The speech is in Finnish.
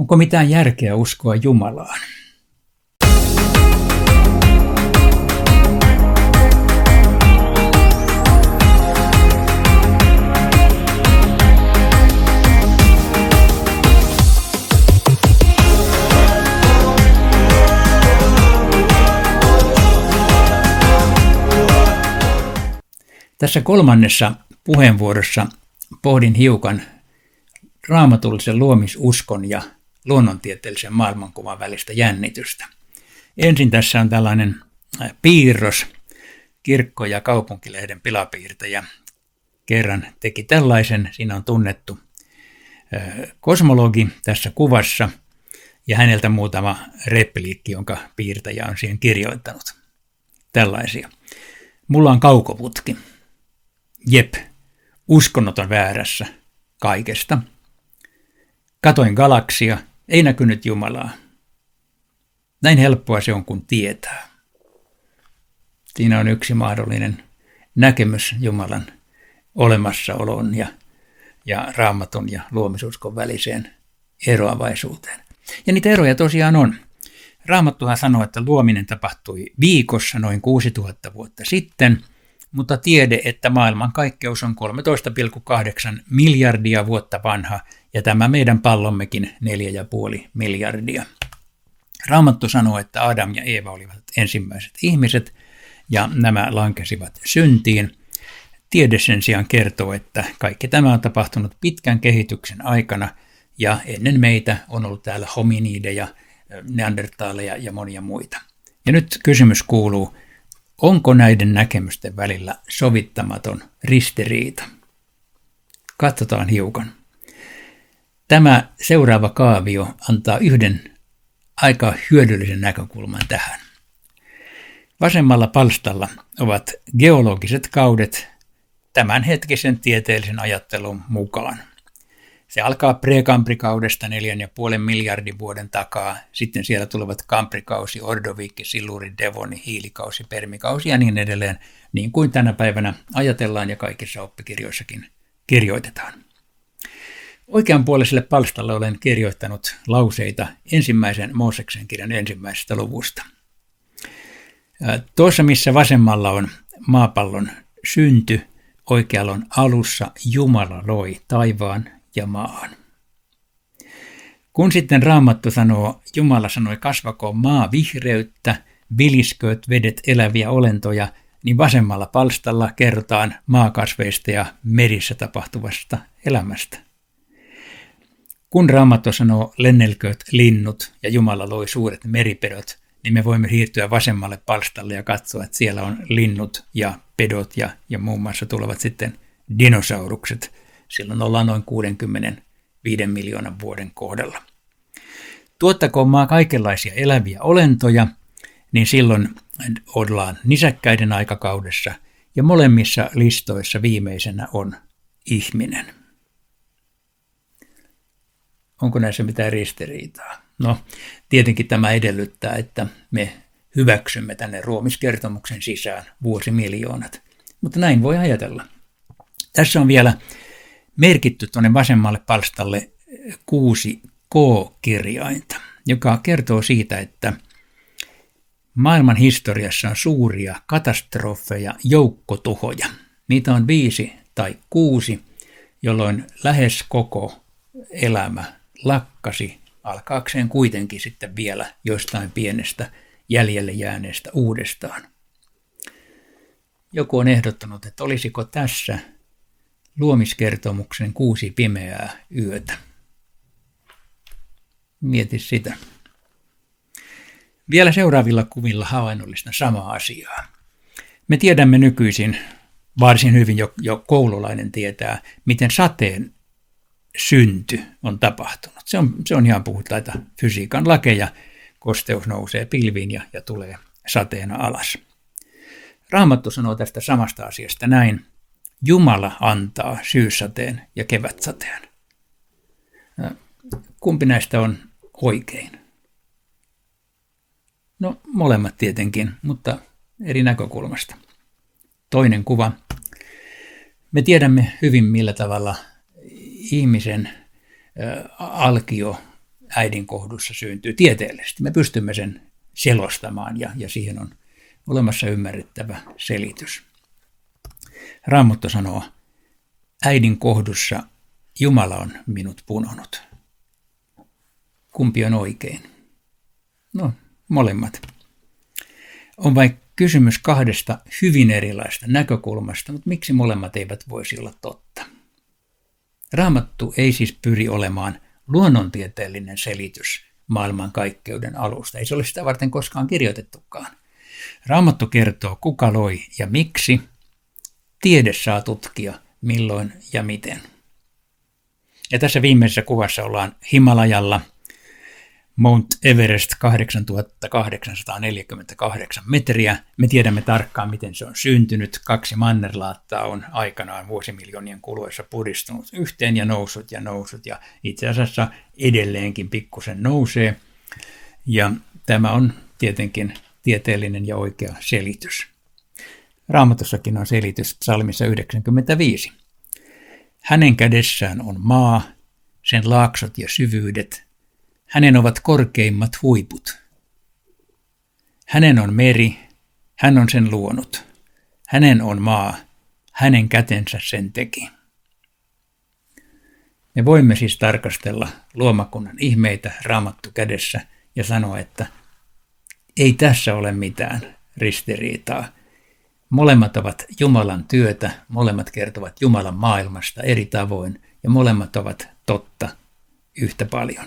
Onko mitään järkeä uskoa Jumalaan? Tässä kolmannessa puheenvuorossa pohdin hiukan raamatullisen luomisuskon ja luonnontieteellisen maailmankuvan välistä jännitystä. Ensin tässä on tällainen piirros, kirkko- ja kaupunkilehden pilapiirtäjä kerran teki tällaisen. Siinä on tunnettu kosmologi tässä kuvassa ja häneltä muutama repliikki, jonka piirtäjä on siihen kirjoittanut. Tällaisia. Mulla on kaukoputki. Jep, uskonnot on väärässä kaikesta. Katoin galaksia, ei näkynyt Jumalaa. Näin helppoa se on kuin tietää. Siinä on yksi mahdollinen näkemys Jumalan olemassaolon ja, ja raamatun ja luomisuskon väliseen eroavaisuuteen. Ja niitä eroja tosiaan on. Raamattuhan sanoo, että luominen tapahtui viikossa noin 6000 vuotta sitten – mutta tiede, että maailman kaikkeus on 13,8 miljardia vuotta vanha ja tämä meidän pallommekin 4,5 miljardia. Raamattu sanoo, että Adam ja Eeva olivat ensimmäiset ihmiset ja nämä lankesivat syntiin. Tiede sen sijaan kertoo, että kaikki tämä on tapahtunut pitkän kehityksen aikana ja ennen meitä on ollut täällä hominiideja, neandertaaleja ja monia muita. Ja nyt kysymys kuuluu, Onko näiden näkemysten välillä sovittamaton ristiriita? Katsotaan hiukan. Tämä seuraava kaavio antaa yhden aika hyödyllisen näkökulman tähän. Vasemmalla palstalla ovat geologiset kaudet tämänhetkisen tieteellisen ajattelun mukaan. Se alkaa prekamprikaudesta 4,5 miljardin vuoden takaa. Sitten siellä tulevat kamprikausi, ordoviikki, siluri, devoni, hiilikausi, permikausi ja niin edelleen, niin kuin tänä päivänä ajatellaan ja kaikissa oppikirjoissakin kirjoitetaan. Oikeanpuoliselle palstalle olen kirjoittanut lauseita ensimmäisen Mooseksen kirjan ensimmäisestä luvusta. Tuossa, missä vasemmalla on maapallon synty, oikealla on alussa Jumala loi taivaan ja maan. Kun sitten Raamattu sanoo, Jumala sanoi kasvakoon maa vihreyttä, viliskööt vedet eläviä olentoja, niin vasemmalla palstalla kerrotaan maakasveista ja merissä tapahtuvasta elämästä. Kun Raamattu sanoo lennelkööt linnut ja Jumala loi suuret meripedot, niin me voimme siirtyä vasemmalle palstalle ja katsoa, että siellä on linnut ja pedot ja, ja muun muassa tulevat sitten dinosaurukset – Silloin ollaan noin 65 miljoonan vuoden kohdalla. Tuottakoon maa kaikenlaisia eläviä olentoja, niin silloin ollaan nisäkkäiden aikakaudessa ja molemmissa listoissa viimeisenä on ihminen. Onko näissä mitään ristiriitaa? No, tietenkin tämä edellyttää, että me hyväksymme tänne ruomiskertomuksen sisään vuosimiljoonat. Mutta näin voi ajatella. Tässä on vielä merkitty tuonne vasemmalle palstalle kuusi K-kirjainta, joka kertoo siitä, että maailman historiassa on suuria katastrofeja, joukkotuhoja. Niitä on viisi tai kuusi, jolloin lähes koko elämä lakkasi alkaakseen kuitenkin sitten vielä jostain pienestä jäljelle jääneestä uudestaan. Joku on ehdottanut, että olisiko tässä luomiskertomuksen kuusi pimeää yötä. Mieti sitä. Vielä seuraavilla kuvilla havainnollista samaa asiaa. Me tiedämme nykyisin, varsin hyvin jo, jo koululainen tietää, miten sateen synty on tapahtunut. Se on, se on ihan puhtaita fysiikan lakeja. Kosteus nousee pilviin ja, ja tulee sateena alas. Raamattu sanoo tästä samasta asiasta näin. Jumala antaa syyssateen ja kevätsateen. Kumpi näistä on oikein? No molemmat tietenkin, mutta eri näkökulmasta. Toinen kuva. Me tiedämme hyvin millä tavalla ihmisen alkio äidin kohdussa syntyy tieteellisesti. Me pystymme sen selostamaan ja, ja siihen on olemassa ymmärrettävä selitys. Raamattu sanoo, äidin kohdussa Jumala on minut punonut. Kumpi on oikein? No, molemmat. On vain kysymys kahdesta hyvin erilaista näkökulmasta, mutta miksi molemmat eivät voisi olla totta? Raamattu ei siis pyri olemaan luonnontieteellinen selitys maailman kaikkeuden alusta. Ei se ole sitä varten koskaan kirjoitettukaan. Raamattu kertoo, kuka loi ja miksi. Tiede saa tutkia, milloin ja miten. Ja tässä viimeisessä kuvassa ollaan Himalajalla – Mount Everest 8848 metriä. Me tiedämme tarkkaan, miten se on syntynyt. Kaksi mannerlaattaa on aikanaan vuosimiljoonien kuluessa pudistunut yhteen ja noussut ja noussut ja itse asiassa edelleenkin pikkusen nousee. Ja tämä on tietenkin tieteellinen ja oikea selitys. Raamatussakin on selitys psalmissa 95. Hänen kädessään on maa, sen laaksot ja syvyydet – hänen ovat korkeimmat huiput. Hänen on meri, hän on sen luonut. Hänen on maa, hänen kätensä sen teki. Me voimme siis tarkastella luomakunnan ihmeitä raamattu kädessä ja sanoa, että ei tässä ole mitään ristiriitaa. Molemmat ovat Jumalan työtä, molemmat kertovat Jumalan maailmasta eri tavoin ja molemmat ovat totta yhtä paljon.